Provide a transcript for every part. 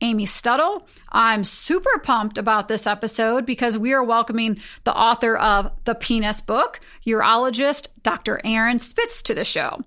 Amy Stuttle. I'm super pumped about this episode because we are welcoming the author of The Penis Book, urologist Dr. Aaron Spitz, to the show.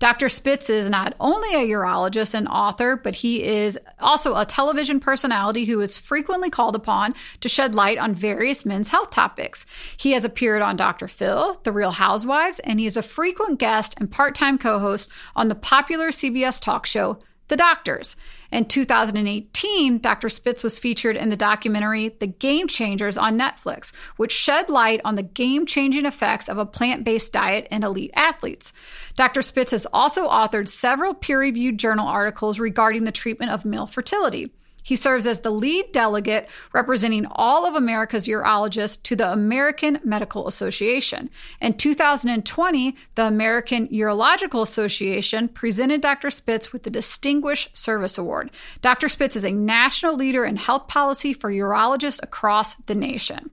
Dr. Spitz is not only a urologist and author, but he is also a television personality who is frequently called upon to shed light on various men's health topics. He has appeared on Dr. Phil, The Real Housewives, and he is a frequent guest and part time co host on the popular CBS talk show, The Doctors. In 2018, Dr. Spitz was featured in the documentary The Game Changers on Netflix, which shed light on the game changing effects of a plant based diet in elite athletes. Dr. Spitz has also authored several peer reviewed journal articles regarding the treatment of male fertility. He serves as the lead delegate representing all of America's urologists to the American Medical Association. In 2020, the American Urological Association presented Dr. Spitz with the Distinguished Service Award. Dr. Spitz is a national leader in health policy for urologists across the nation.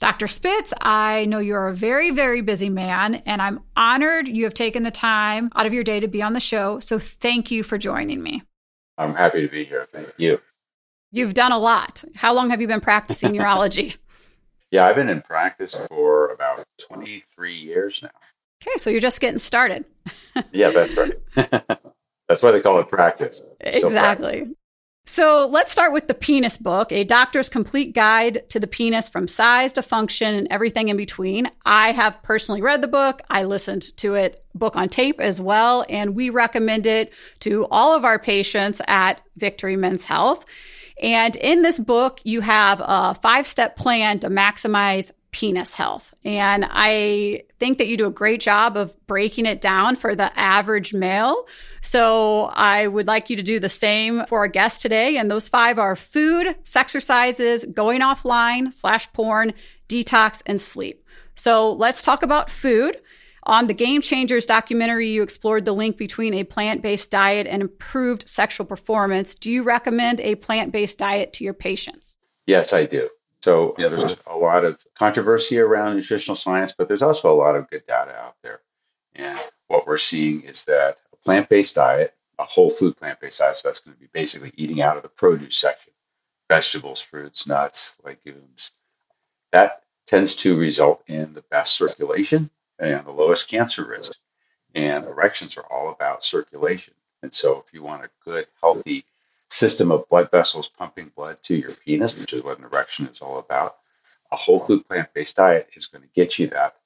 Dr. Spitz, I know you're a very, very busy man, and I'm honored you have taken the time out of your day to be on the show. So thank you for joining me. I'm happy to be here. Thank you. You've done a lot. How long have you been practicing urology? yeah, I've been in practice for about 23 years now. Okay, so you're just getting started. yeah, that's right. that's why they call it practice. Exactly. Practice. So let's start with the penis book, a doctor's complete guide to the penis from size to function and everything in between. I have personally read the book. I listened to it book on tape as well, and we recommend it to all of our patients at Victory Men's Health. And in this book, you have a five step plan to maximize penis health. And I think that you do a great job of breaking it down for the average male. So I would like you to do the same for our guest today. And those five are food, sexercises, going offline, slash porn, detox, and sleep. So let's talk about food. On the Game Changers documentary, you explored the link between a plant based diet and improved sexual performance. Do you recommend a plant based diet to your patients? Yes, I do. So, know, there's a lot of controversy around nutritional science, but there's also a lot of good data out there. And what we're seeing is that a plant based diet, a whole food plant based diet, so that's going to be basically eating out of the produce section vegetables, fruits, nuts, legumes that tends to result in the best circulation and the lowest cancer risk. And erections are all about circulation. And so, if you want a good, healthy system of blood vessels pumping blood to your penis, which is what an erection is all about, a whole food plant based diet is going to get you that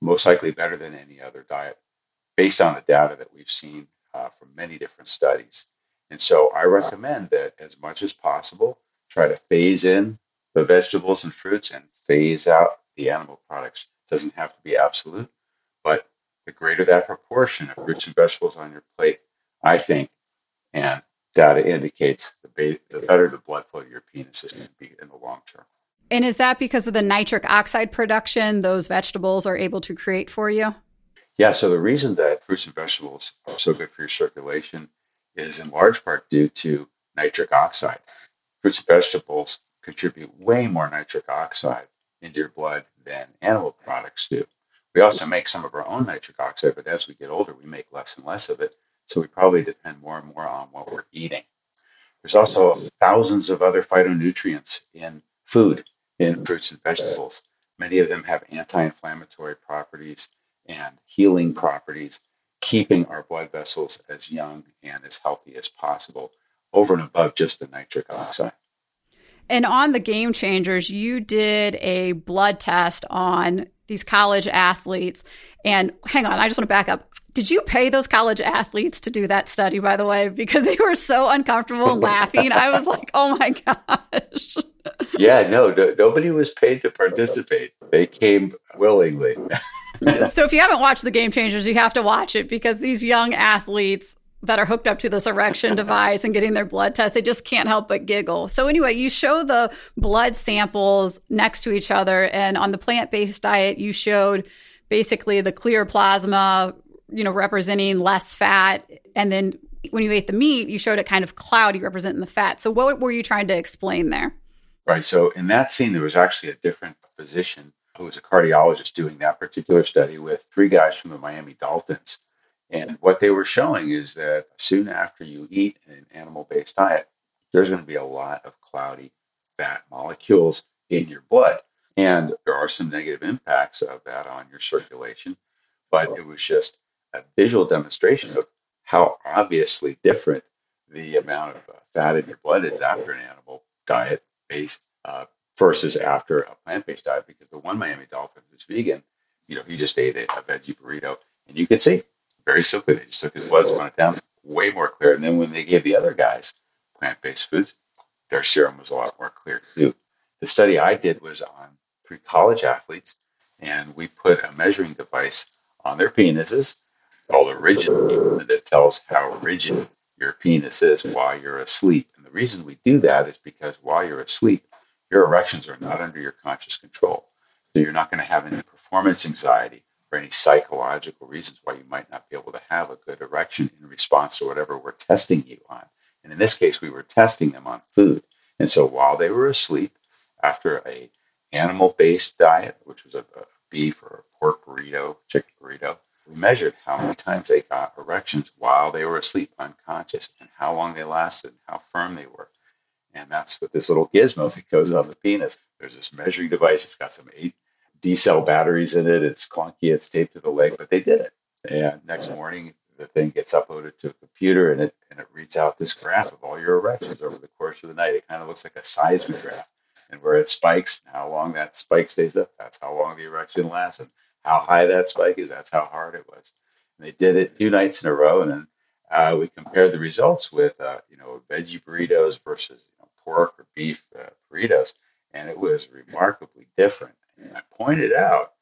most likely better than any other diet based on the data that we've seen uh, from many different studies. And so, I recommend that as much as possible, try to phase in the vegetables and fruits and phase out the animal products doesn't have to be absolute, but the greater that proportion of fruits and vegetables on your plate, I think, and data indicates the, be- the better the blood flow to your penis is going to be in the long term. And is that because of the nitric oxide production those vegetables are able to create for you? Yeah, so the reason that fruits and vegetables are so good for your circulation is in large part due to nitric oxide. Fruits and vegetables contribute way more nitric oxide into your blood than animal products do. We also make some of our own nitric oxide, but as we get older, we make less and less of it. So we probably depend more and more on what we're eating. There's also thousands of other phytonutrients in food, in fruits and vegetables. Many of them have anti inflammatory properties and healing properties, keeping our blood vessels as young and as healthy as possible over and above just the nitric oxide. And on the game changers, you did a blood test on these college athletes. And hang on, I just want to back up. Did you pay those college athletes to do that study, by the way? Because they were so uncomfortable laughing. I was like, oh my gosh. yeah, no, no, nobody was paid to participate. They came willingly. so if you haven't watched the Game Changers, you have to watch it because these young athletes that are hooked up to this erection device and getting their blood test, they just can't help but giggle. So, anyway, you show the blood samples next to each other. And on the plant based diet, you showed basically the clear plasma, you know, representing less fat. And then when you ate the meat, you showed it kind of cloudy, representing the fat. So, what were you trying to explain there? Right. So, in that scene, there was actually a different physician who was a cardiologist doing that particular study with three guys from the Miami Dolphins and what they were showing is that soon after you eat an animal based diet, there's going to be a lot of cloudy fat molecules in your blood. And there are some negative impacts of that on your circulation. But it was just a visual demonstration of how obviously different the amount of uh, fat in your blood is after an animal diet based uh, versus after a plant based diet. Because the one Miami Dolphin who's vegan, you know, he just ate a, a veggie burrito, and you could see very simply, they just took his blood, spun it down, way more clear. And then when they gave the other guys plant-based foods, their serum was a lot more clear too. The study I did was on three college athletes, and we put a measuring device on their penises called a rigid that tells how rigid your penis is while you're asleep. And the reason we do that is because while you're asleep, your erections are not under your conscious control. So you're not going to have any performance anxiety or any psychological reasons why you might not be able to have a good erection in response to whatever we're testing you on. And in this case, we were testing them on food. And so while they were asleep, after a animal-based diet, which was a, a beef or a pork burrito, chicken burrito, we measured how many times they got erections while they were asleep, unconscious, and how long they lasted, and how firm they were. And that's what this little gizmo that goes on the penis. There's this measuring device. It's got some eight D cell batteries in it. It's clunky. It's taped to the leg, but they did it. And next morning, the thing gets uploaded to a computer and it and it reads out this graph of all your erections over the course of the night. It kind of looks like a seismograph. And where it spikes, how long that spike stays up, that's how long the erection lasts. And how high that spike is, that's how hard it was. And they did it two nights in a row. And then uh, we compared the results with, uh, you know, veggie burritos versus you know, pork or beef uh, burritos. And it was remarkably different. I pointed out,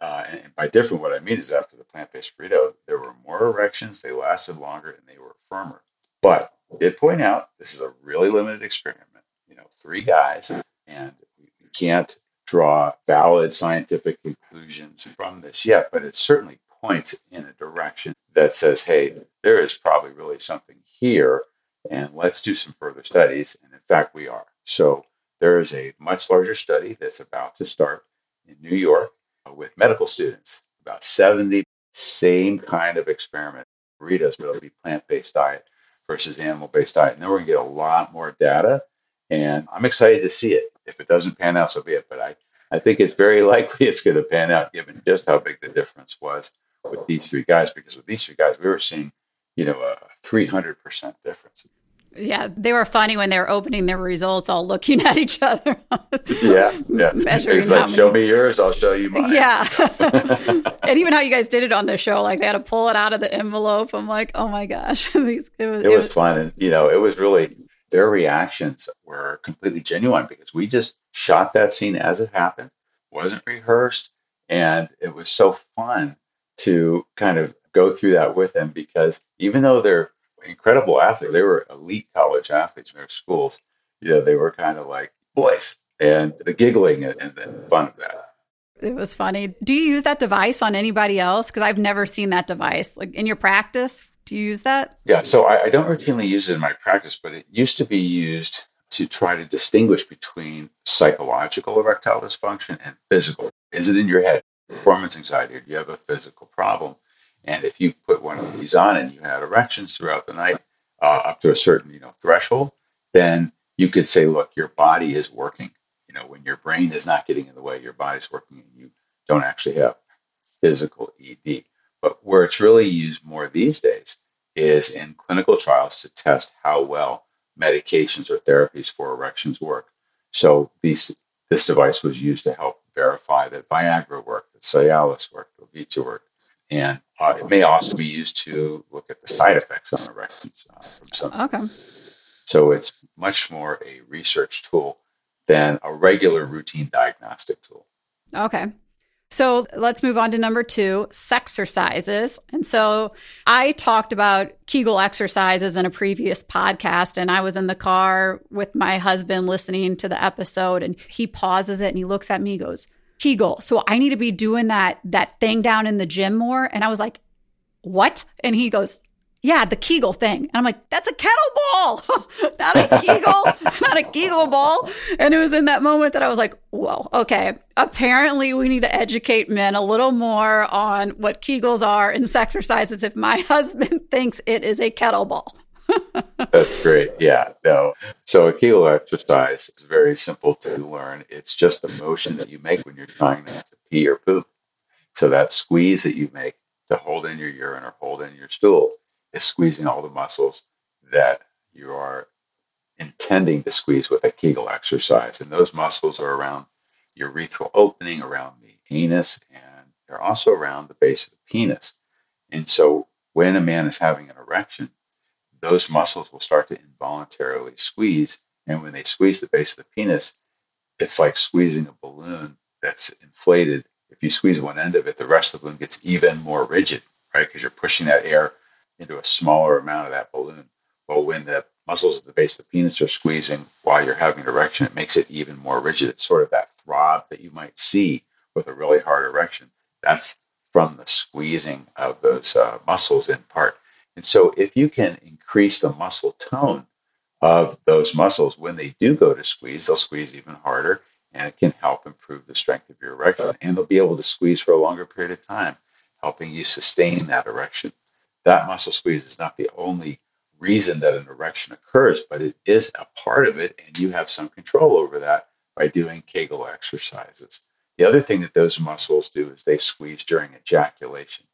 uh, and by different, what I mean is after the plant based burrito, there were more erections, they lasted longer, and they were firmer. But I did point out this is a really limited experiment. You know, three guys, and we can't draw valid scientific conclusions from this yet, but it certainly points in a direction that says, hey, there is probably really something here, and let's do some further studies. And in fact, we are. So there is a much larger study that's about to start in New York with medical students, about 70, same kind of experiment. Burritos, but it'll be plant based diet versus animal based diet. And then we're going to get a lot more data. And I'm excited to see it. If it doesn't pan out, so be it. But I, I think it's very likely it's going to pan out given just how big the difference was with these three guys. Because with these three guys, we were seeing, you know, a 300% difference. Yeah, they were funny when they were opening their results, all looking at each other. yeah, yeah. Measuring like, show me yours, I'll show you mine. Yeah. and even how you guys did it on the show, like they had to pull it out of the envelope. I'm like, oh my gosh. These, it was, it, it was fun. And, you know, it was really, their reactions were completely genuine because we just shot that scene as it happened, wasn't rehearsed. And it was so fun to kind of go through that with them because even though they're incredible athletes. They were elite college athletes in their schools. You know, they were kind of like boys, and the giggling and, and the fun of that. It was funny. Do you use that device on anybody else? Because I've never seen that device. Like in your practice, do you use that? Yeah. So I, I don't routinely use it in my practice, but it used to be used to try to distinguish between psychological erectile dysfunction and physical. Is it in your head? Performance anxiety, or do you have a physical problem? And if you put one of these on and you had erections throughout the night uh, up to a certain you know threshold, then you could say, look, your body is working. You know, when your brain is not getting in the way, your body's working, and you don't actually have physical ED. But where it's really used more these days is in clinical trials to test how well medications or therapies for erections work. So these this device was used to help verify that Viagra worked, that Cialis worked, Levitra worked, and uh, it may also be used to look at the side effects on erections uh, from some. Okay. So it's much more a research tool than a regular routine diagnostic tool. Okay. So let's move on to number two, exercises. And so I talked about Kegel exercises in a previous podcast, and I was in the car with my husband listening to the episode, and he pauses it and he looks at me, goes, Kegel. So I need to be doing that that thing down in the gym more. And I was like, what? And he goes, yeah, the Kegel thing. And I'm like, that's a kettlebell, not a Kegel, not a Kegel ball. And it was in that moment that I was like, whoa, okay. Apparently, we need to educate men a little more on what Kegels are and sex exercises if my husband thinks it is a kettlebell. That's great. Yeah, no. So a Kegel exercise is very simple to learn. It's just the motion that you make when you're trying to pee or poop. So that squeeze that you make to hold in your urine or hold in your stool is squeezing all the muscles that you are intending to squeeze with a Kegel exercise. And those muscles are around your urethral opening, around the anus, and they're also around the base of the penis. And so when a man is having an erection, those muscles will start to involuntarily squeeze. And when they squeeze the base of the penis, it's like squeezing a balloon that's inflated. If you squeeze one end of it, the rest of the balloon gets even more rigid, right? Because you're pushing that air into a smaller amount of that balloon. Well, when the muscles at the base of the penis are squeezing while you're having an erection, it makes it even more rigid. It's sort of that throb that you might see with a really hard erection. That's from the squeezing of those uh, muscles in part. And so, if you can increase the muscle tone of those muscles when they do go to squeeze, they'll squeeze even harder and it can help improve the strength of your erection. And they'll be able to squeeze for a longer period of time, helping you sustain that erection that muscle squeeze is not the only reason that an erection occurs, but it is a part of it, and you have some control over that by doing Kegel exercises. The other thing that those muscles do is they squeeze during ejaculation.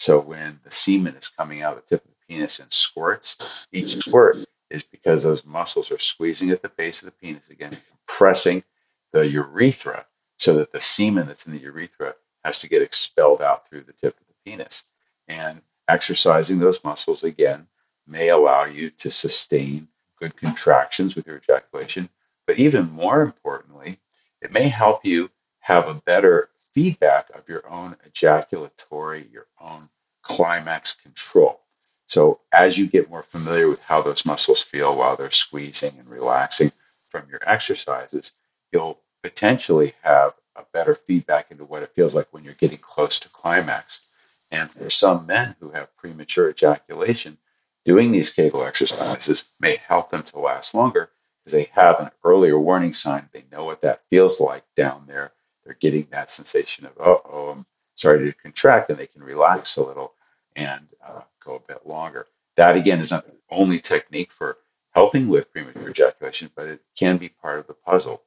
So when the semen is coming out of the tip of the penis in squirts, each squirt is because those muscles are squeezing at the base of the penis again, pressing the urethra so that the semen that's in the urethra has to get expelled out through the tip of the penis. And exercising those muscles again may allow you to sustain good contractions with your ejaculation. But even more importantly, it may help you have a better feedback of your own ejaculatory, your own climax control. So, as you get more familiar with how those muscles feel while they're squeezing and relaxing from your exercises, you'll potentially have a better feedback into what it feels like when you're getting close to climax. And for some men who have premature ejaculation, doing these Kegel exercises may help them to last longer because they have an earlier warning sign. They know what that feels like down there. They're getting that sensation of, oh, oh I'm starting to contract, and they can relax a little and uh, go a bit longer. That, again, is not the only technique for helping with premature ejaculation, but it can be part of the puzzle.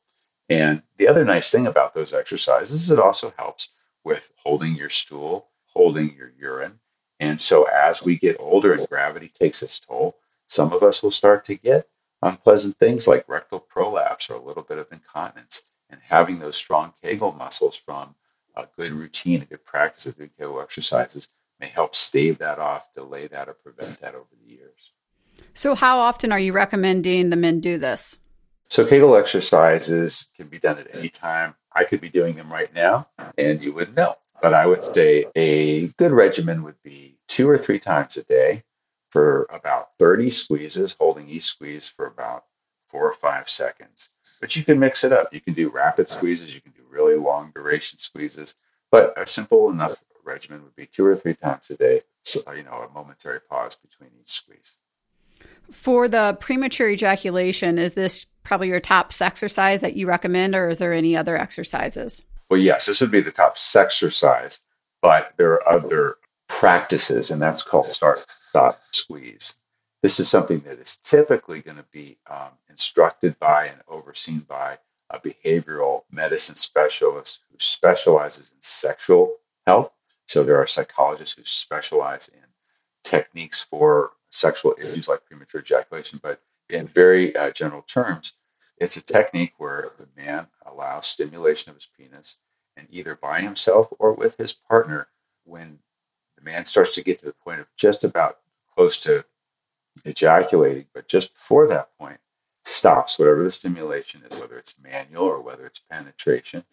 And the other nice thing about those exercises is it also helps with holding your stool holding your urine. And so as we get older and gravity takes its toll, some of us will start to get unpleasant things like rectal prolapse or a little bit of incontinence. And having those strong Kegel muscles from a good routine, a good practice of doing Kegel exercises may help stave that off, delay that, or prevent that over the years. So, how often are you recommending the men do this? So, Kegel exercises can be done at any time. I could be doing them right now, and you wouldn't know. But I would say a good regimen would be two or three times a day for about 30 squeezes, holding each squeeze for about four or five seconds. But you can mix it up. You can do rapid squeezes, you can do really long duration squeezes. But a simple enough regimen would be two or three times a day, so, you know, a momentary pause between each squeeze. For the premature ejaculation, is this probably your top sex exercise that you recommend, or is there any other exercises? Well, yes, this would be the top sex exercise, but there are other practices, and that's called start, stop, squeeze. This is something that is typically going to be um, instructed by and overseen by a behavioral medicine specialist who specializes in sexual health. So there are psychologists who specialize in techniques for sexual issues like premature ejaculation, but in very uh, general terms, it's a technique where the man allows stimulation of his penis and either by himself or with his partner when the man starts to get to the point of just about close to ejaculating, but just before that point, stops whatever the stimulation is, whether it's manual or whether it's penetration,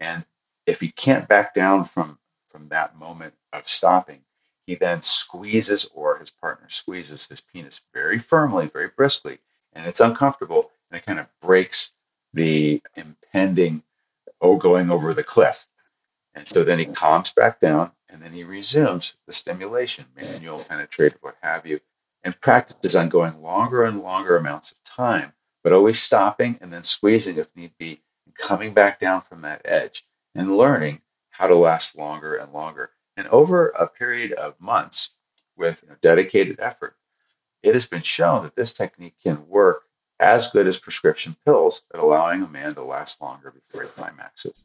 and if he can't back down from from that moment of stopping, he then squeezes or his partner squeezes his penis very firmly, very briskly, and it's uncomfortable and it kind of breaks the impending oh going over the cliff. And so then he calms back down and then he resumes the stimulation, manual, penetrative, what have you, and practices on going longer and longer amounts of time, but always stopping and then squeezing if need be, and coming back down from that edge and learning how to last longer and longer. And over a period of months with you know, dedicated effort, it has been shown that this technique can work as good as prescription pills at allowing a man to last longer before he climaxes.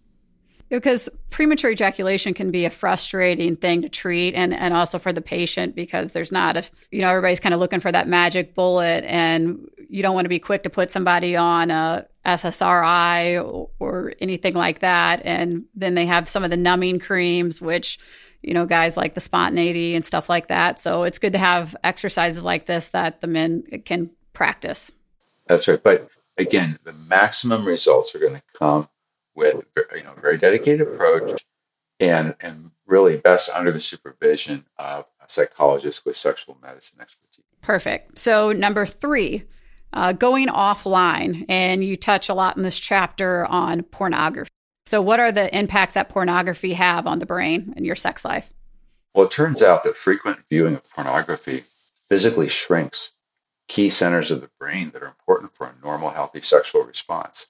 Because premature ejaculation can be a frustrating thing to treat and, and also for the patient because there's not a, you know, everybody's kind of looking for that magic bullet and you don't want to be quick to put somebody on a SSRI or, or anything like that. And then they have some of the numbing creams, which, you know, guys like the spontaneity and stuff like that. So it's good to have exercises like this that the men can practice. That's right. But again, the maximum results are going to come with you know a very dedicated approach and and really best under the supervision of a psychologist with sexual medicine expertise. Perfect. So number three, uh, going offline, and you touch a lot in this chapter on pornography. So, what are the impacts that pornography have on the brain and your sex life? Well, it turns out that frequent viewing of pornography physically shrinks key centers of the brain that are important for a normal, healthy sexual response.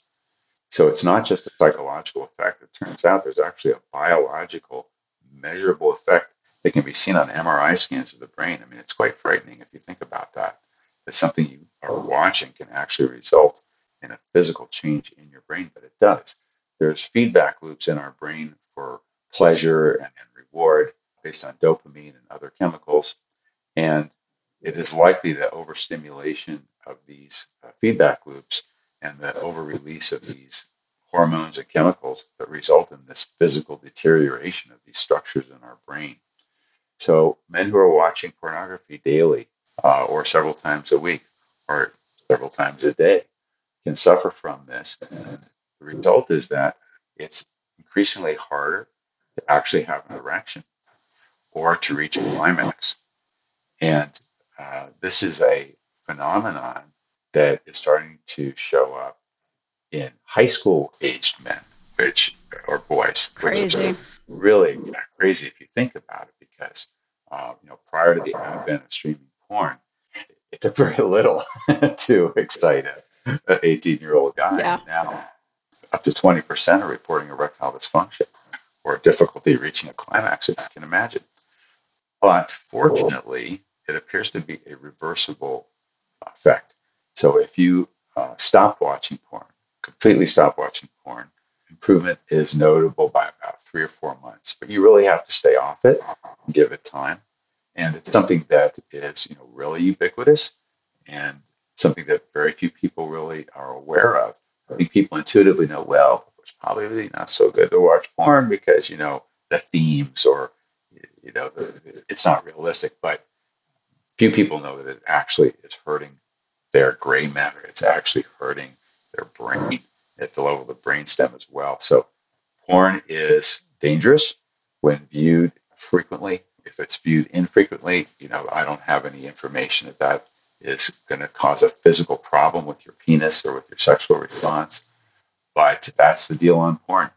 So it's not just a psychological effect. It turns out there's actually a biological, measurable effect that can be seen on MRI scans of the brain. I mean, it's quite frightening if you think about that. That something you are watching can actually result in a physical change in your brain, but it does. There's feedback loops in our brain for pleasure and, reward based on dopamine and other chemicals. And it is likely that overstimulation of these uh, feedback loops and the over-release of these hormones and chemicals that result in this physical deterioration of these structures in our brain. So, men who are watching pornography daily uh, or several times a week or several times a day can suffer from this. And the result is that it's increasingly harder to actually have an erection or to reach a climax. And uh, this is a phenomenon that is starting to show up in high school aged men, which or boys, crazy. which is really crazy if you think about it, because uh, you know prior to the advent of streaming porn, it took very little to excite an 18 year old guy. Yeah. Now, up to 20 percent are reporting erectile dysfunction or difficulty reaching a climax, if you can imagine. But fortunately, it appears to be a reversible effect. So if you uh, stop watching porn, completely stop watching porn, improvement is notable by about three or four months. But you really have to stay off it, give it time, and it's something that is you know really ubiquitous and something that very few people really are aware of. I think people intuitively know well. It's probably not so good to watch porn because you know the themes or you know it's not realistic, but few people know that it actually is hurting their gray matter. It's actually hurting their brain at the level of the brainstem as well. So, porn is dangerous when viewed frequently. If it's viewed infrequently, you know, I don't have any information that that is going to cause a physical problem with your penis or with your sexual response. But that's the deal on porn.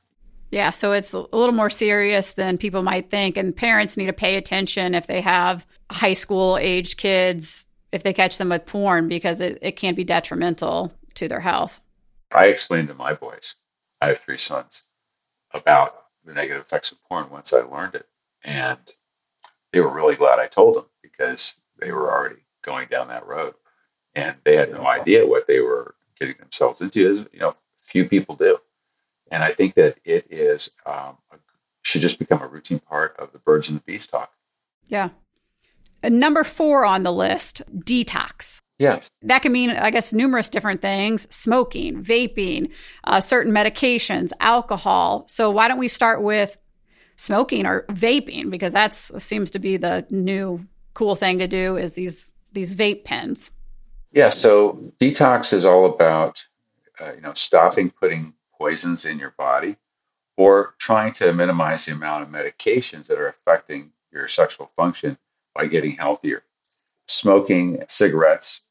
Yeah, so it's a little more serious than people might think. And parents need to pay attention if they have high school age kids, if they catch them with porn, because it, it can be detrimental to their health. I explained to my boys, I have three sons, about the negative effects of porn once I learned it. And they were really glad I told them because they were already going down that road. And they had no idea what they were getting themselves into, as you know, few people do. And I think that it is um, should just become a routine part of the birds and the bees talk. Yeah. Number four on the list, detox. Yes. That can mean, I guess, numerous different things smoking, vaping, uh, certain medications, alcohol. So, why don't we start with smoking or vaping? Because that seems to be the new cool thing to do is these these vape pens. Yeah. So, detox is all about, uh, you know, stopping putting poisons in your body or trying to minimize the amount of medications that are affecting your sexual function by getting healthier. Smoking cigarettes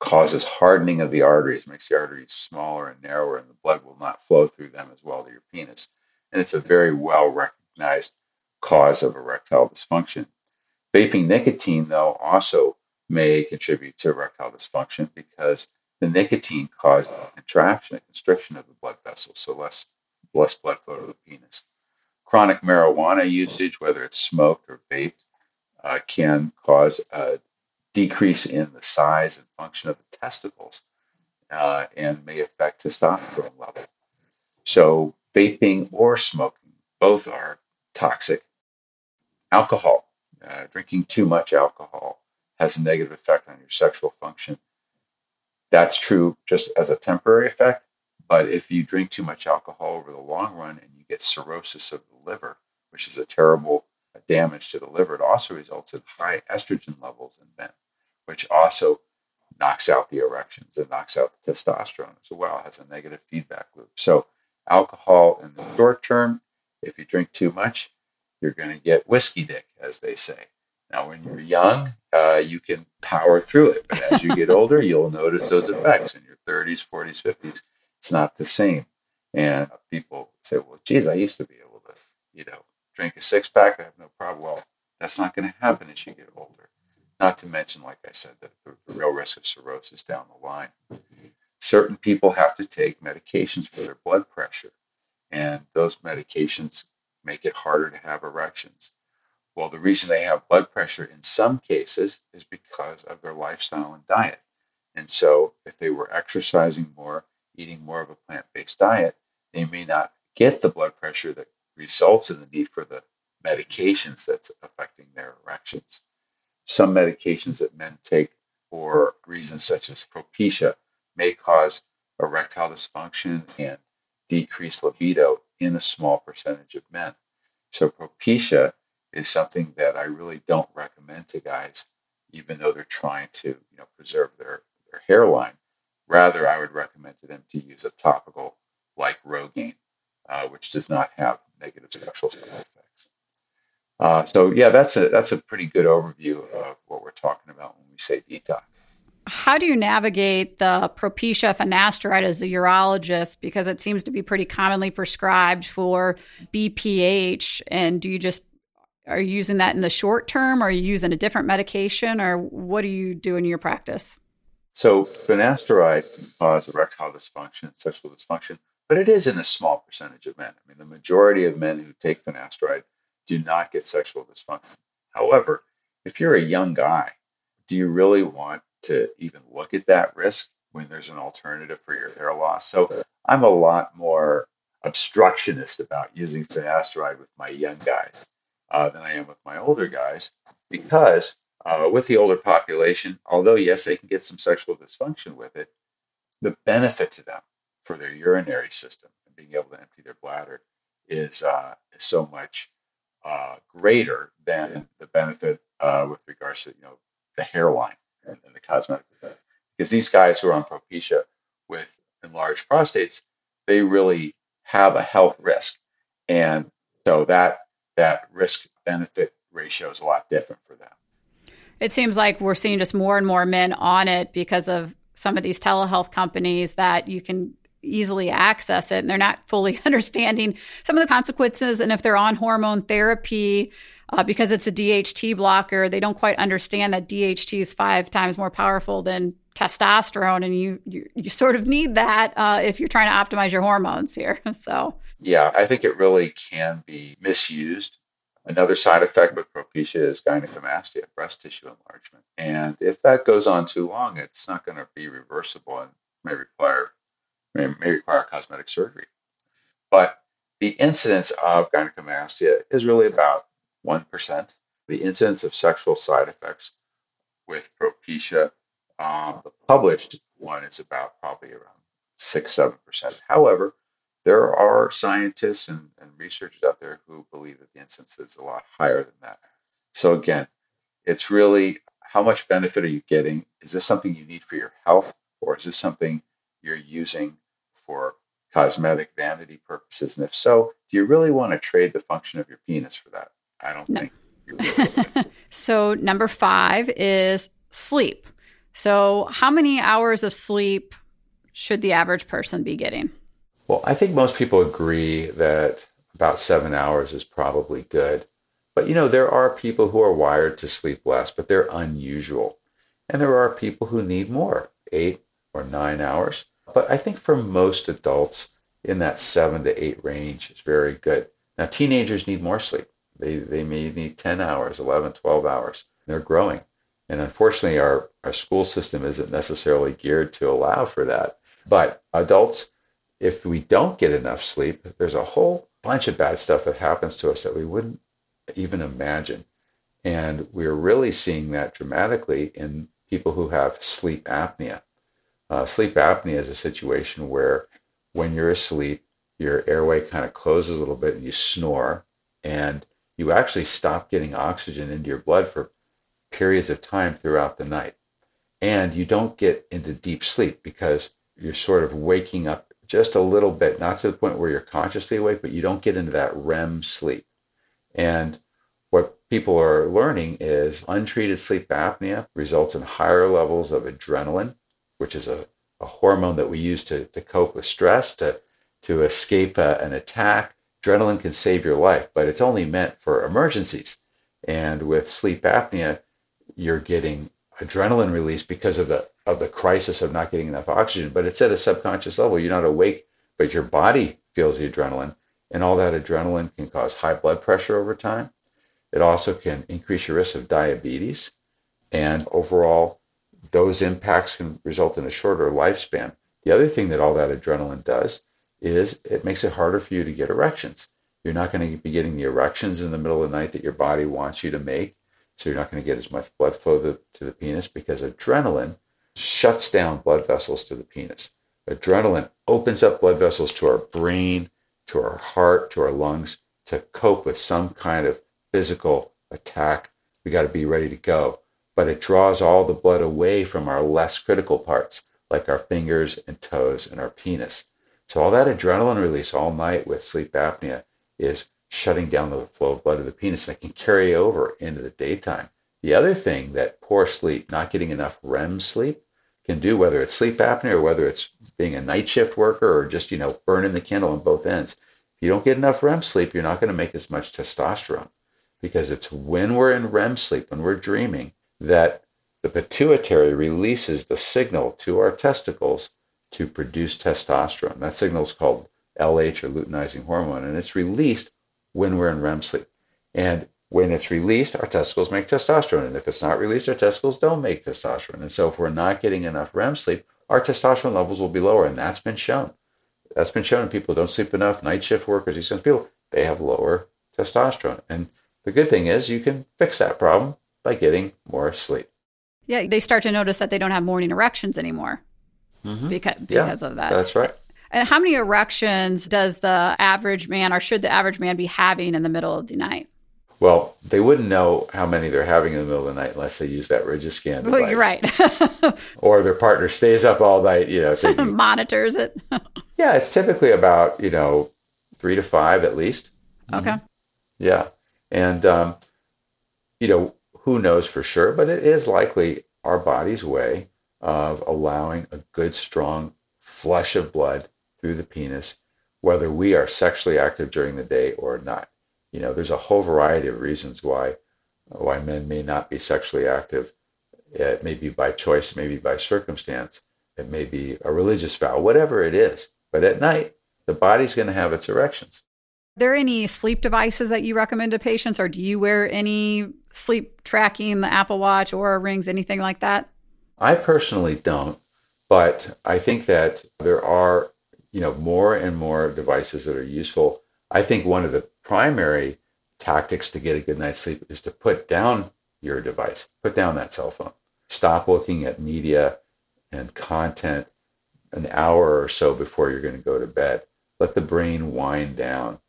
causes hardening of the arteries, makes the arteries smaller and narrower, and the blood will not flow through them as well to your penis. And it's a very well recognized cause of erectile dysfunction. Vaping nicotine, though, also may contribute to erectile dysfunction because the nicotine causes contraction, a constriction of the blood vessels, so less, less blood flow to the penis. Chronic marijuana usage, whether it's smoked or vaped, uh, can cause a decrease in the size and function of the testicles uh, and may affect testosterone level. So, vaping or smoking, both are toxic. Alcohol, uh, drinking too much alcohol has a negative effect on your sexual function. That's true just as a temporary effect, but if you drink too much alcohol over the long run and you get cirrhosis of the liver, which is a terrible damage to the liver, it also results in high estrogen levels in men, which also knocks out the erections and knocks out the testosterone as well. It has a negative feedback loop. So, alcohol in the short term, if you drink too much, you're going to get whiskey dick, as they say. Now, when you're young, uh, you can power through it. But as you get older, you'll notice those effects in your 30s, 40s, 50s. It's not the same. And people say, well, geez, I used to be able to, you know, drink a six pack. I have no problem. Well, that's not going to happen as you get older. Not to mention, like I said, the, the real risk of cirrhosis down the line. Certain people have to take medications for their blood pressure, and those medications make it harder to have erections. Well, the reason they have blood pressure in some cases is because of their lifestyle and diet. And so, if they were exercising more, eating more of a plant based diet, they may not get the blood pressure that results in the need for the medications that's affecting their erections. Some medications that men take for reasons such as Propecia may cause erectile dysfunction and decreased libido in a small percentage of men. So, Propecia is something that I really don't recommend to guys, even though they're trying to you know preserve their, their hairline. Rather, I would recommend to them to use a topical like Rogaine, uh, which does not have negative sexual side effects. Uh, so yeah, that's a that's a pretty good overview of what we're talking about when we say detox. How do you navigate the Propecia finasteride as a urologist because it seems to be pretty commonly prescribed for BPH? And do you just are you using that in the short term? Or are you using a different medication, or what do you do in your practice? So finasteride can cause erectile dysfunction, sexual dysfunction, but it is in a small percentage of men. I mean, the majority of men who take finasteride do not get sexual dysfunction. However, if you're a young guy, do you really want to even look at that risk when there's an alternative for your hair loss? So I'm a lot more obstructionist about using finasteride with my young guys uh, than I am with my older guys because uh, with the older population, although yes, they can get some sexual dysfunction with it, the benefit to them for their urinary system and being able to empty their bladder is, uh, is so much uh, greater than the benefit uh, with regards to you know the hairline and, and the cosmetic effect. Because these guys who are on Propecia with enlarged prostates, they really have a health risk, and so that that risk benefit ratio is a lot different for them. It seems like we're seeing just more and more men on it because of some of these telehealth companies that you can easily access it and they're not fully understanding some of the consequences and if they're on hormone therapy uh, because it's a DHT blocker they don't quite understand that DHT is five times more powerful than testosterone and you you, you sort of need that uh, if you're trying to optimize your hormones here so yeah, I think it really can be misused. Another side effect with Propecia is gynecomastia, breast tissue enlargement. And if that goes on too long, it's not going to be reversible and may require may, may require cosmetic surgery. But the incidence of gynecomastia is really about 1%. The incidence of sexual side effects with Propecia, um, the published one is about probably around 6 7%. However, there are scientists and, and researchers out there who believe that the incidence is a lot higher than that. So again, it's really how much benefit are you getting? Is this something you need for your health, or is this something you're using for cosmetic vanity purposes? And if so, do you really want to trade the function of your penis for that? I don't no. think really so, number five is sleep. So, how many hours of sleep should the average person be getting? Well, I think most people agree that about seven hours is probably good. But you know, there are people who are wired to sleep less, but they're unusual. And there are people who need more, eight or nine hours. But I think for most adults, in that seven to eight range is very good. Now, teenagers need more sleep. They, they may need 10 hours, 11, 12 hours. They're growing. And unfortunately, our, our school system isn't necessarily geared to allow for that. But adults, if we don't get enough sleep, there's a whole bunch of bad stuff that happens to us that we wouldn't even imagine. And we're really seeing that dramatically in people who have sleep apnea. Uh, sleep apnea is a situation where when you're asleep, your airway kind of closes a little bit and you snore, and you actually stop getting oxygen into your blood for periods of time throughout the night. And you don't get into deep sleep because you're sort of waking up just a little bit, not to the point where you're consciously awake, but you don't get into that REM sleep. And what people are learning is untreated sleep apnea results in higher levels of adrenaline, which is a, a hormone that we use to, to cope with stress, to, to escape a, an attack. Adrenaline can save your life, but it's only meant for emergencies. And with sleep apnea, you're getting adrenaline release because of the of the crisis of not getting enough oxygen. But it's at a subconscious level. You're not awake, but your body feels the adrenaline, and all that adrenaline can cause high blood pressure over time. It also can increase your risk of diabetes, and overall, those impacts can result in a shorter lifespan. The other thing that all that adrenaline does is it makes it harder for you to get erections. You're not going to be getting the erections in the middle of the night that your body wants you to make so you're not going to get as much blood flow to, to the penis because adrenaline shuts down blood vessels to the penis. Adrenaline opens up blood vessels to our brain, to our heart, to our lungs to cope with some kind of physical attack. We got to be ready to go. But it draws all the blood away from our less critical parts, like our fingers and toes and our penis. So all that adrenaline release all night with sleep apnea is shutting down the flow of blood to the penis that can carry over into the daytime. The other thing that poor sleep, not getting enough REM sleep, can do, whether it's sleep apnea or whether it's being a night shift worker or just, you know, burning the candle on both ends. If you don't get enough REM sleep, you're not going to make as much testosterone because it's when we're in REM sleep, when we're dreaming, that the pituitary releases the signal to our testicles to produce testosterone. That signal is called LH or luteinizing hormone, and it's released when we're in REM sleep. And when it's released, our testicles make testosterone. And if it's not released, our testicles don't make testosterone. And so if we're not getting enough REM sleep, our testosterone levels will be lower. And that's been shown. That's been shown in people who don't sleep enough, night shift workers, these kinds of people, they have lower testosterone. And the good thing is you can fix that problem by getting more sleep. Yeah, they start to notice that they don't have morning erections anymore mm-hmm. because, because yeah, of that. That's right. And how many erections does the average man or should the average man be having in the middle of the night? Well, they wouldn't know how many they're having in the middle of the night unless they use that RigiScan device. Well, you're right. or their partner stays up all night, you know, taking, monitors it. yeah, it's typically about you know three to five at least. Okay. Mm-hmm. Yeah, and um, you know who knows for sure, but it is likely our body's way of allowing a good, strong flush of blood through the penis, whether we are sexually active during the day or not. You know, there's a whole variety of reasons why why men may not be sexually active. It may be by choice, maybe by circumstance. It may be a religious vow, whatever it is. But at night, the body's going to have its erections. Are there any sleep devices that you recommend to patients, or do you wear any sleep tracking, the Apple Watch, or rings, anything like that? I personally don't, but I think that there are you know more and more devices that are useful. I think one of the primary tactics to get a good night's sleep is to put down your device, put down that cell phone, stop looking at media and content an hour or so before you're going to go to bed. Let the brain wind down.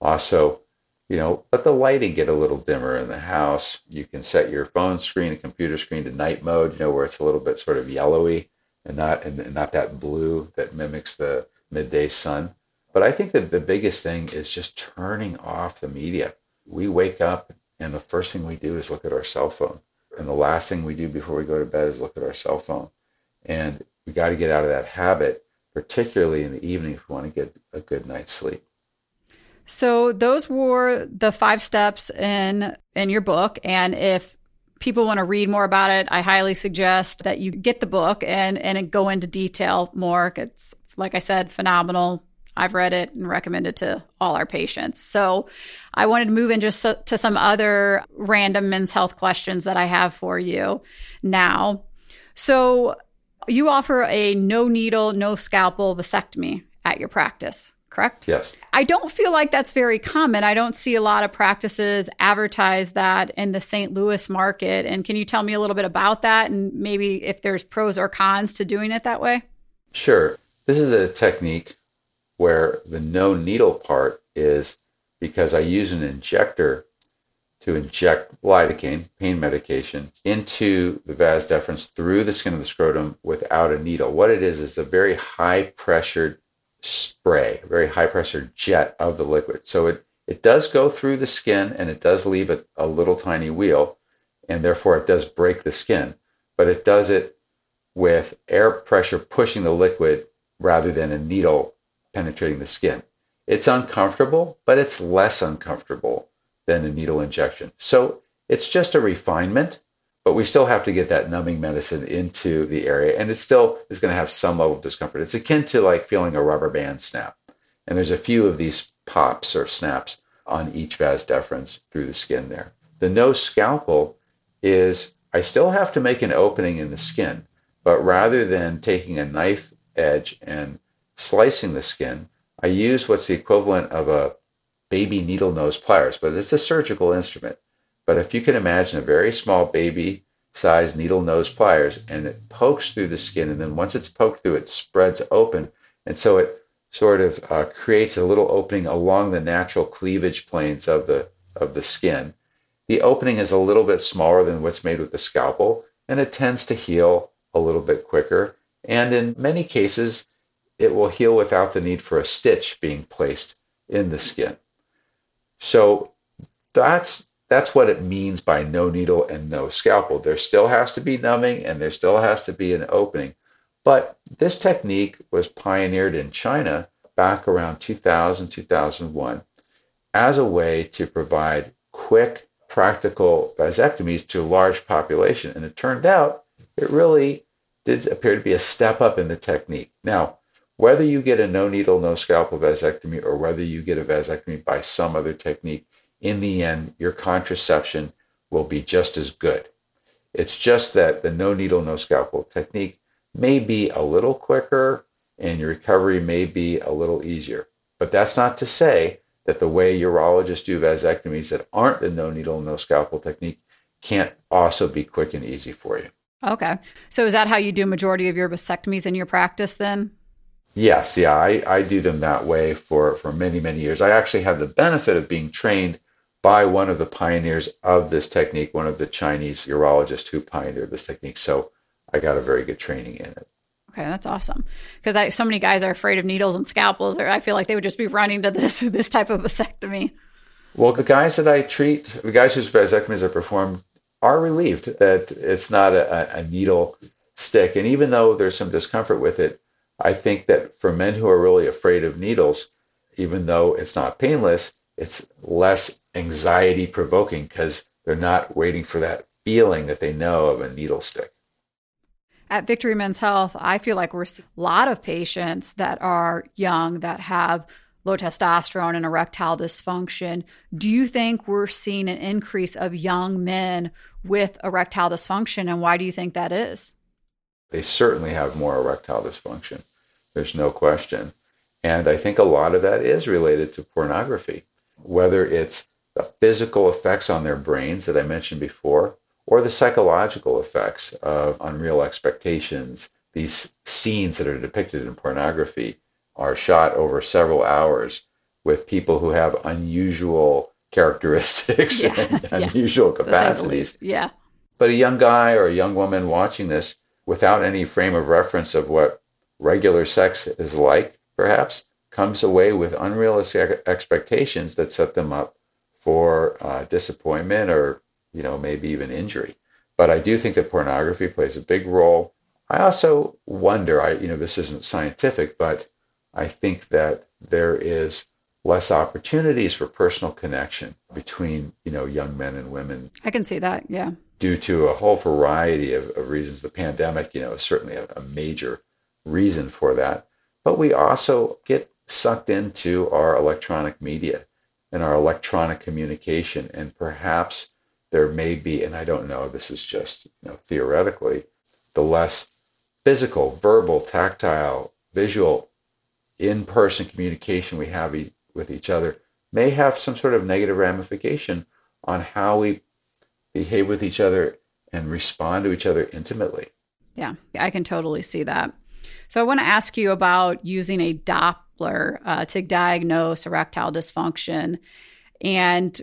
Also, you know, let the lighting get a little dimmer in the house. You can set your phone screen and computer screen to night mode, you know, where it's a little bit sort of yellowy and not and not that blue that mimics the midday sun. But I think that the biggest thing is just turning off the media. We wake up and the first thing we do is look at our cell phone. And the last thing we do before we go to bed is look at our cell phone. And we got to get out of that habit, particularly in the evening if we want to get a good night's sleep. So those were the five steps in in your book and if people want to read more about it, I highly suggest that you get the book and and go into detail more. It's like I said, phenomenal. I've read it and recommend it to all our patients. So I wanted to move in just so, to some other random men's health questions that I have for you now. So you offer a no needle, no scalpel vasectomy at your practice correct? Yes. I don't feel like that's very common. I don't see a lot of practices advertise that in the St. Louis market. And can you tell me a little bit about that and maybe if there's pros or cons to doing it that way? Sure. This is a technique where the no needle part is because I use an injector to inject lidocaine, pain medication, into the vas deferens through the skin of the scrotum without a needle. What it is is a very high pressured spray, very high pressure jet of the liquid. So it, it does go through the skin and it does leave a, a little tiny wheal, and therefore it does break the skin, but it does it with air pressure pushing the liquid rather than a needle penetrating the skin. It's uncomfortable, but it's less uncomfortable than a needle injection. So it's just a refinement but we still have to get that numbing medicine into the area and it still is going to have some level of discomfort. It's akin to like feeling a rubber band snap and there's a few of these pops or snaps on each vas deferens through the skin there. The no scalpel is i still have to make an opening in the skin but rather than taking a knife edge and slicing the skin i use what's the equivalent of a baby needle nose pliers but it's a surgical instrument but if you can imagine a very small baby sized needle nose pliers and it pokes through the skin, and then once it's poked through, it spreads open. And so it sort of uh, creates a little opening along the natural cleavage planes of the, of the skin. The opening is a little bit smaller than what's made with the scalpel, and it tends to heal a little bit quicker. And in many cases, it will heal without the need for a stitch being placed in the skin. So that's that's what it means by no needle and no scalpel. There still has to be numbing and there still has to be an opening. But this technique was pioneered in China back around 2000, 2001 as a way to provide quick, practical vasectomies to a large population. And it turned out it really did appear to be a step up in the technique. Now, whether you get a no needle, no scalpel vasectomy or whether you get a vasectomy by some other technique, in the end, your contraception will be just as good. It's just that the no needle, no scalpel technique may be a little quicker and your recovery may be a little easier. But that's not to say that the way urologists do vasectomies that aren't the no needle, no scalpel technique can't also be quick and easy for you. Okay. So is that how you do majority of your vasectomies in your practice then? Yes, yeah, I, I do them that way for, for many, many years. I actually have the benefit of being trained by one of the pioneers of this technique, one of the Chinese urologists who pioneered this technique. So I got a very good training in it. Okay, that's awesome. Because so many guys are afraid of needles and scalpels, or I feel like they would just be running to this this type of vasectomy. Well, the guys that I treat, the guys whose vasectomies I perform, are relieved that it's not a, a needle stick. And even though there's some discomfort with it, I think that for men who are really afraid of needles, even though it's not painless, it's less anxiety provoking because they're not waiting for that feeling that they know of a needle stick. At Victory Men's Health, I feel like we're seeing a lot of patients that are young that have low testosterone and erectile dysfunction. Do you think we're seeing an increase of young men with erectile dysfunction, and why do you think that is? They certainly have more erectile dysfunction. There's no question. And I think a lot of that is related to pornography whether it's the physical effects on their brains that I mentioned before, or the psychological effects of unreal expectations. These scenes that are depicted in pornography are shot over several hours with people who have unusual characteristics yeah. and yeah. unusual capacities. Yeah. But a young guy or a young woman watching this without any frame of reference of what regular sex is like perhaps, comes away with unrealistic expectations that set them up for uh, disappointment or, you know, maybe even injury. But I do think that pornography plays a big role. I also wonder, I, you know, this isn't scientific, but I think that there is less opportunities for personal connection between, you know, young men and women. I can see that, yeah. Due to a whole variety of, of reasons. The pandemic, you know, is certainly a, a major reason for that. But we also get sucked into our electronic media and our electronic communication. And perhaps there may be, and I don't know, this is just you know, theoretically, the less physical, verbal, tactile, visual, in person communication we have e- with each other may have some sort of negative ramification on how we behave with each other and respond to each other intimately. Yeah, I can totally see that. So I want to ask you about using a Doppler uh, to diagnose erectile dysfunction. And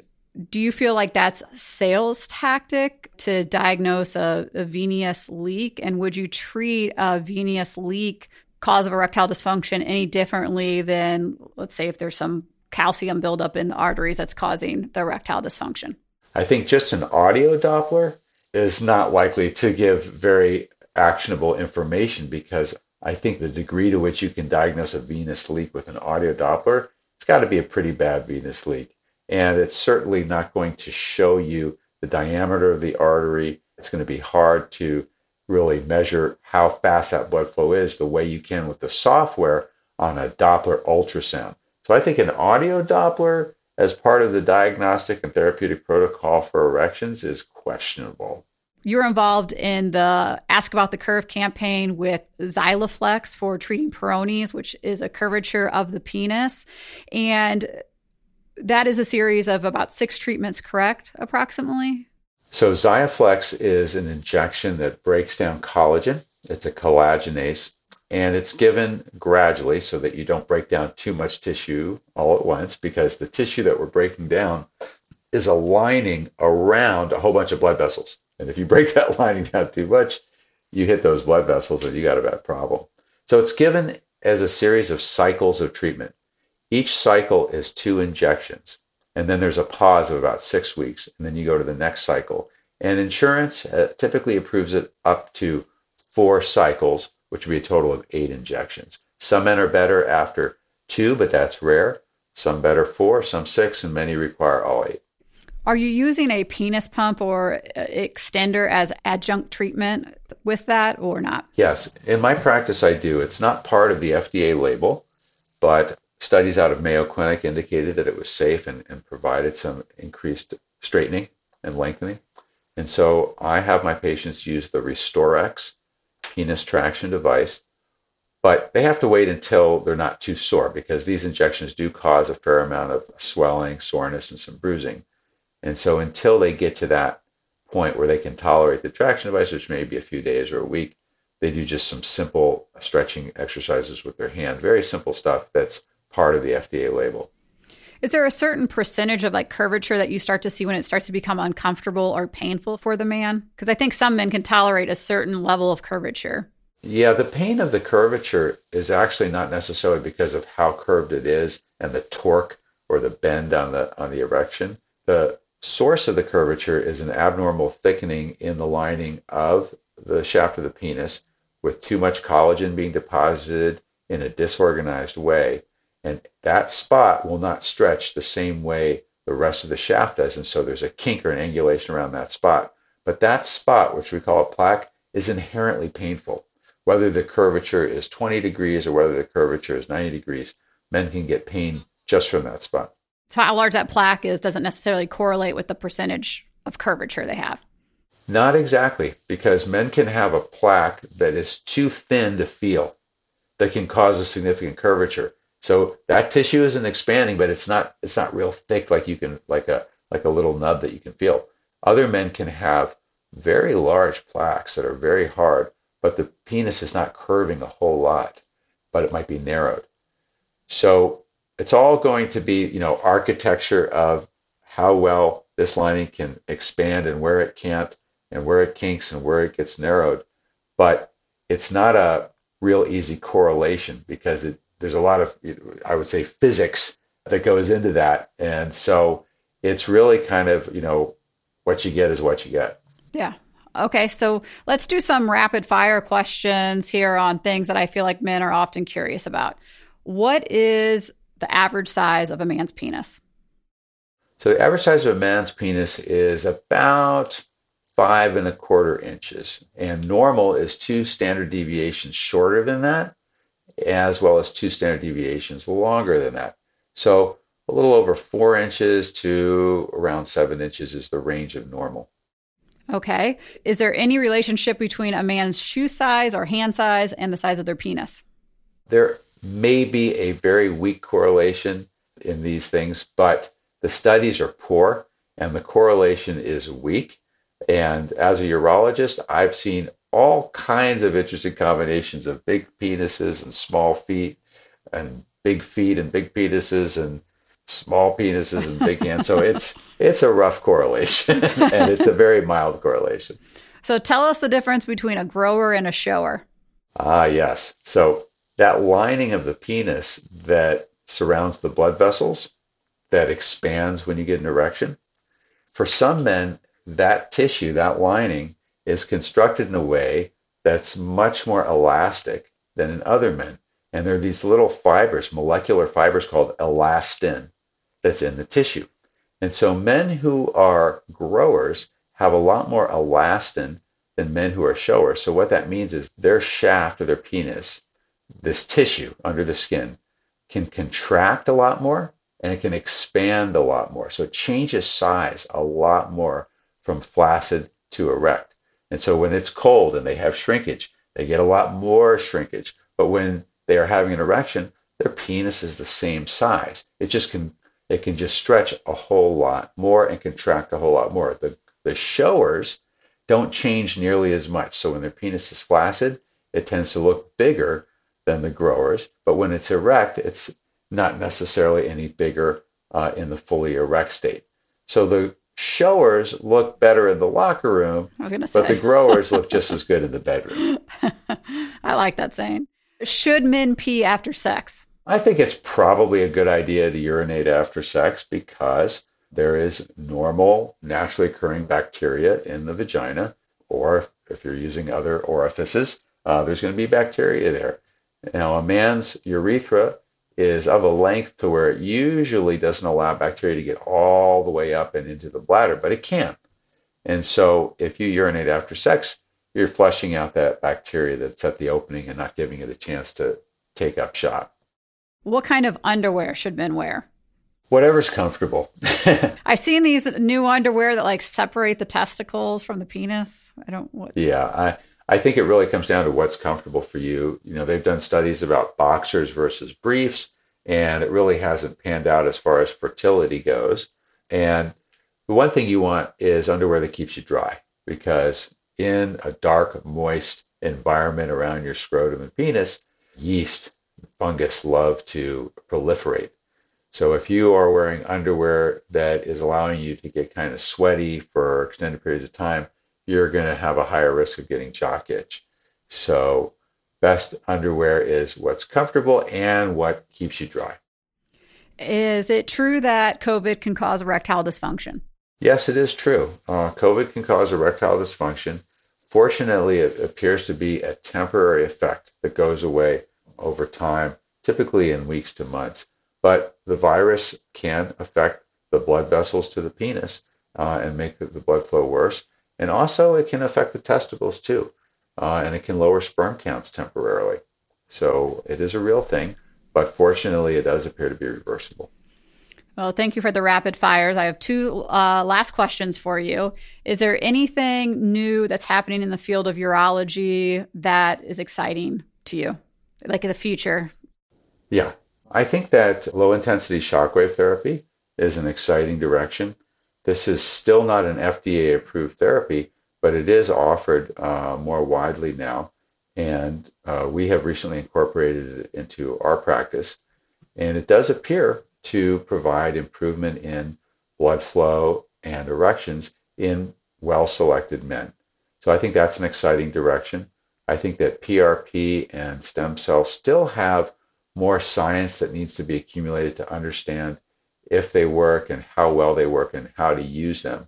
do you feel like that's sales tactic to diagnose a, a venous leak? And would you treat a venous leak cause of erectile dysfunction any differently than, let's say, if there's some calcium buildup in the arteries that's causing the erectile dysfunction? I think just an audio Doppler is not likely to give very actionable information because I think the degree to which you can diagnose a venous leak with an audio Doppler, it's got to be a pretty bad venous leak. And it's certainly not going to show you the diameter of the artery. It's going to be hard to really measure how fast that blood flow is the way you can with the software on a Doppler ultrasound. So I think an audio Doppler as part of the diagnostic and therapeutic protocol for erections is questionable. You're involved in the Ask About the Curve campaign with Xiaflex for treating Peyronie's, which is a curvature of the penis. And that is a series of about six treatments, correct? Approximately? So, Xiaflex is an injection that breaks down collagen. It's a collagenase, and it's given gradually so that you don't break down too much tissue all at once because the tissue that we're breaking down is a lining around a whole bunch of blood vessels. And if you break that lining down too much, you hit those blood vessels and you got a bad problem. So it's given as a series of cycles of treatment. Each cycle is two injections. And then there's a pause of about six weeks. And then you go to the next cycle. And insurance uh, typically approves it up to four cycles, which would be a total of eight injections. Some men are better after two, but that's rare. Some better four, some six, and many require all eight. Are you using a penis pump or uh, extender as adjunct treatment with that or not? Yes. In my practice, I do. It's not part of the FDA label, but studies out of Mayo Clinic indicated that it was safe and, and provided some increased straightening and lengthening. And so I have my patients use the RestoreX penis traction device, but they have to wait until they're not too sore because these injections do cause a fair amount of swelling, soreness, and some bruising. And so until they get to that point where they can tolerate the traction device, which may be a few days or a week, they do just some simple stretching exercises with their hand. Very simple stuff that's part of the FDA label. Is there a certain percentage of like curvature that you start to see when it starts to become uncomfortable or painful for the man? Because I think some men can tolerate a certain level of curvature. Yeah, the pain of the curvature is actually not necessarily because of how curved it is and the torque or the bend on the on the erection. The source of the curvature is an abnormal thickening in the lining of the shaft of the penis with too much collagen being deposited in a disorganized way. And that spot will not stretch the same way the rest of the shaft does. And so there's a kink or an angulation around that spot. But that spot, which we call a plaque, is inherently painful. Whether the curvature is 20 degrees or whether the curvature is 90 degrees, men can get pain just from that spot. So how large that plaque is doesn't necessarily correlate with the percentage of curvature they have. Not exactly, because men can have a plaque that is too thin to feel that can cause a significant curvature. So that tissue isn't expanding, but it's not it's not real thick like you can like a like a little nub that you can feel. Other men can have very large plaques that are very hard, but the penis is not curving a whole lot, but it might be narrowed. So it's all going to be, you know, architecture of how well this lining can expand and where it can't, and where it kinks and where it gets narrowed. But it's not a real easy correlation because it there's a lot of, I would say, physics that goes into that. And so it's really kind of, you know, what you get is what you get. Yeah. Okay, so let's do some rapid fire questions here on things that I feel like men are often curious about. What is the average size of a man's penis? So the average size of a man's penis is about five and a quarter inches, and normal is two standard deviations shorter than that, as well as two standard deviations longer than that. So a little over four inches to around seven inches is the range of normal. Okay. Is there any relationship between a man's shoe size or hand size and the size of their penis? There may be a very weak correlation in these things, but the studies are poor and the correlation is weak. And as a urologist, I've seen all kinds of interesting combinations of big penises and small feet, and big feet and big penises, and small penises and big hands. So it's it's a rough correlation, and it's a very mild correlation. So tell us the difference between a grower and a shower. Ah, yes. So that lining of the penis that surrounds the blood vessels that expands when you get an erection. For some men, that tissue, that lining, is constructed in a way that's much more elastic than in other men. And there are these little fibers, molecular fibers called elastin, that's in the tissue. And so men who are growers have a lot more elastin than men who are showers. So what that means is their shaft of their penis, this tissue under the skin, can contract a lot more and it can expand a lot more. So it changes size a lot more from flaccid to erect. And so when it's cold and they have shrinkage, they get a lot more shrinkage. But when they are having an erection, their penis is the same size. It just can it can just stretch a whole lot more and contract a whole lot more. The the showers don't change nearly as much. So when their penis is flaccid, it tends to look bigger than the growers. But when it's erect, it's not necessarily any bigger uh, in the fully erect state. So the showers look better in the locker room, but the growers look just as good in the bedroom. I like that saying. Should men pee after sex? I think it's probably a good idea to urinate after sex because there is normal, naturally occurring bacteria in the vagina, or if you're using other orifices, uh, there's going to be bacteria there. Now, a man's urethra is of a length to where it usually doesn't allow bacteria to get all the way up and into the bladder, but it can. And so if you urinate after sex, you're flushing out that bacteria that's at the opening and not giving it a chance to take up shot. What kind of underwear should men wear? Whatever's comfortable. I've seen these new underwear that like separate the testicles from the penis. I don't what Yeah, I I think it really comes down to what's comfortable for you. You know, they've done studies about boxers versus briefs, and it really hasn't panned out as far as fertility goes. And the one thing you want is underwear that keeps you dry because in a dark, moist environment around your scrotum and penis, yeast fungus love to proliferate. So if you are wearing underwear that is allowing you to get kind of sweaty for extended periods of time, you're going to have a higher risk of getting jock itch. So, best underwear is what's comfortable and what keeps you dry. Is it true that COVID can cause erectile dysfunction? Yes, it is true. Uh, COVID can cause erectile dysfunction. Fortunately, it appears to be a temporary effect that goes away over time, typically in weeks to months. But the virus can affect the blood vessels to the penis uh, and make the, the blood flow worse. And also, it can affect the testicles too, uh, and it can lower sperm counts temporarily. So it is a real thing, but fortunately, it does appear to be reversible. Well, thank you for the rapid fires. I have two uh, last questions for you. Is there anything new that's happening in the field of urology that is exciting to you, like in the future? Yeah, I think that low intensity shockwave therapy is an exciting direction. This is still not an FDA approved therapy, but it is offered uh, more widely now. And uh, we have recently incorporated it into our practice. And it does appear to provide improvement in blood flow and erections in well selected men. So I think that's an exciting direction. I think that PRP and stem cells still have more science that needs to be accumulated to understand if they work and how well they work and how to use them.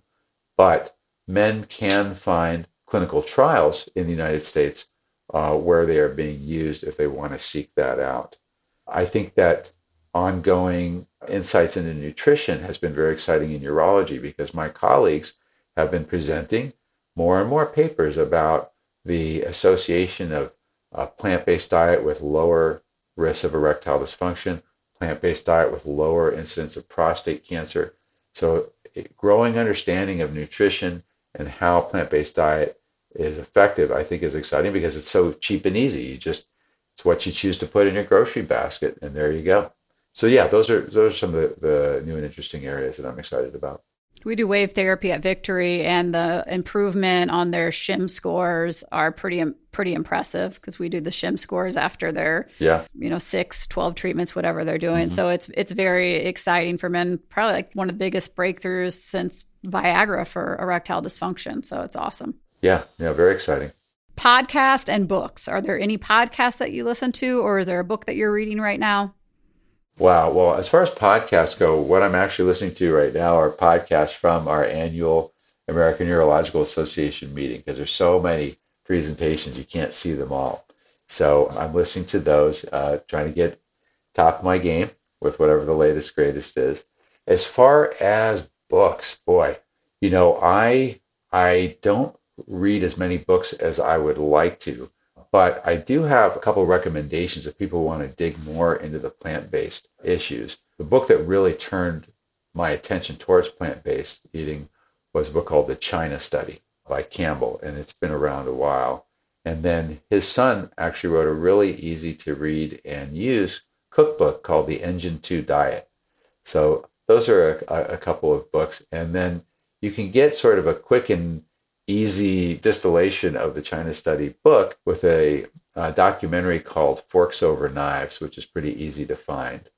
But men can find clinical trials in the United States uh, where they are being used if they want to seek that out. I think that ongoing insights into nutrition has been very exciting in urology because my colleagues have been presenting more and more papers about the association of a plant-based diet with lower risk of erectile dysfunction, plant-based diet with lower incidence of prostate cancer. So growing understanding of nutrition and how plant-based diet is effective, I think is exciting because it's so cheap and easy. You just it's what you choose to put in your grocery basket, and there you go. So yeah, those are those are some of the, the new and interesting areas that I'm excited about. We do wave therapy at Victory, and the improvement on their shim scores are pretty pretty impressive because we do the shim scores after their yeah you know six, 12 treatments, whatever they're doing. Mm-hmm. So it's it's very exciting for men. Probably like one of the biggest breakthroughs since Viagra for erectile dysfunction. So it's awesome. Yeah, yeah, very exciting. Podcast and books. Are there any podcasts that you listen to, or is there a book that you're reading right now? Wow. Well, as far as podcasts go, what I'm actually listening to right now are podcasts from our annual American Urological Association meeting because there's so many presentations, you can't see them all. So I'm listening to those, uh, trying to get top of my game with whatever the latest, greatest is. As far as books, boy, you know, I I don't read as many books as I would like to. But I do have a couple of recommendations if people want to dig more into the plant based issues. The book that really turned my attention towards plant based eating was a book called The China Study by Campbell, and it's been around a while. And then his son actually wrote a really easy to read and use cookbook called The Engine 2 Diet. So those are a, a couple of books. And then you can get sort of a quick and easy distillation of the China Study book with a, a, documentary called Forks Over Knives, which is pretty easy to find.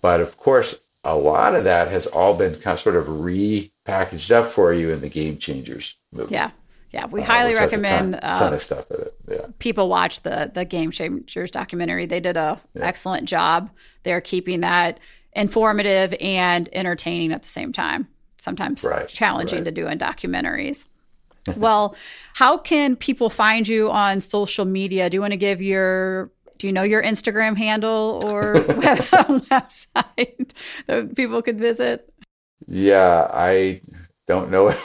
But of course, a lot of that has all been kind of sort of repackaged up for you in the Game Changers movie. Yeah. Yeah, we uh, highly recommend a ton, ton, of stuff in it. Yeah. people watch the the Game Changers documentary. They did a yeah. excellent job. They're keeping that informative and entertaining at the same time. Sometimes right. challenging right. to do in documentaries well, how can people find you on social media? Do you want to give your do you know your Instagram handle or website that people could visit? Yeah, I don't know it.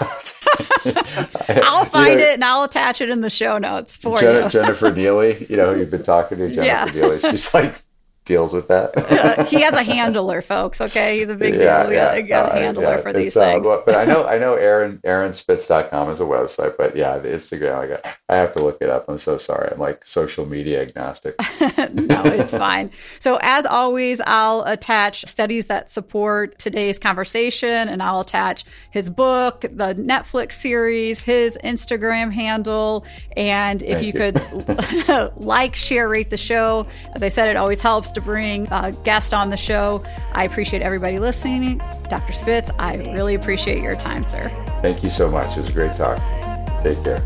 I'll find you know, it and I'll attach it in the show notes for Jen- you. Jennifer Neely, you know, who you've been talking to Jennifer yeah. Neely. She's like deals with that. uh, he has a handler, folks. Okay, he's a big yeah, deal. Yeah, got a handler yeah, for these uh, things. but I know, I know, Aaron AaronSpitz.com is a website, but yeah, the Instagram. I got, I have to look it up. I'm so sorry. I'm like social media agnostic. no, it's fine. So as always, I'll attach studies that support today's conversation, and I'll attach his book, the Netflix series, his Instagram handle, and if you, you, could like, share, rate the show. As I said, it always helps to bring uh, a guest on the show. I appreciate everybody listening. Dr. Spitz, I really appreciate your time, sir. Thank you so much. It was a great talk. Take care.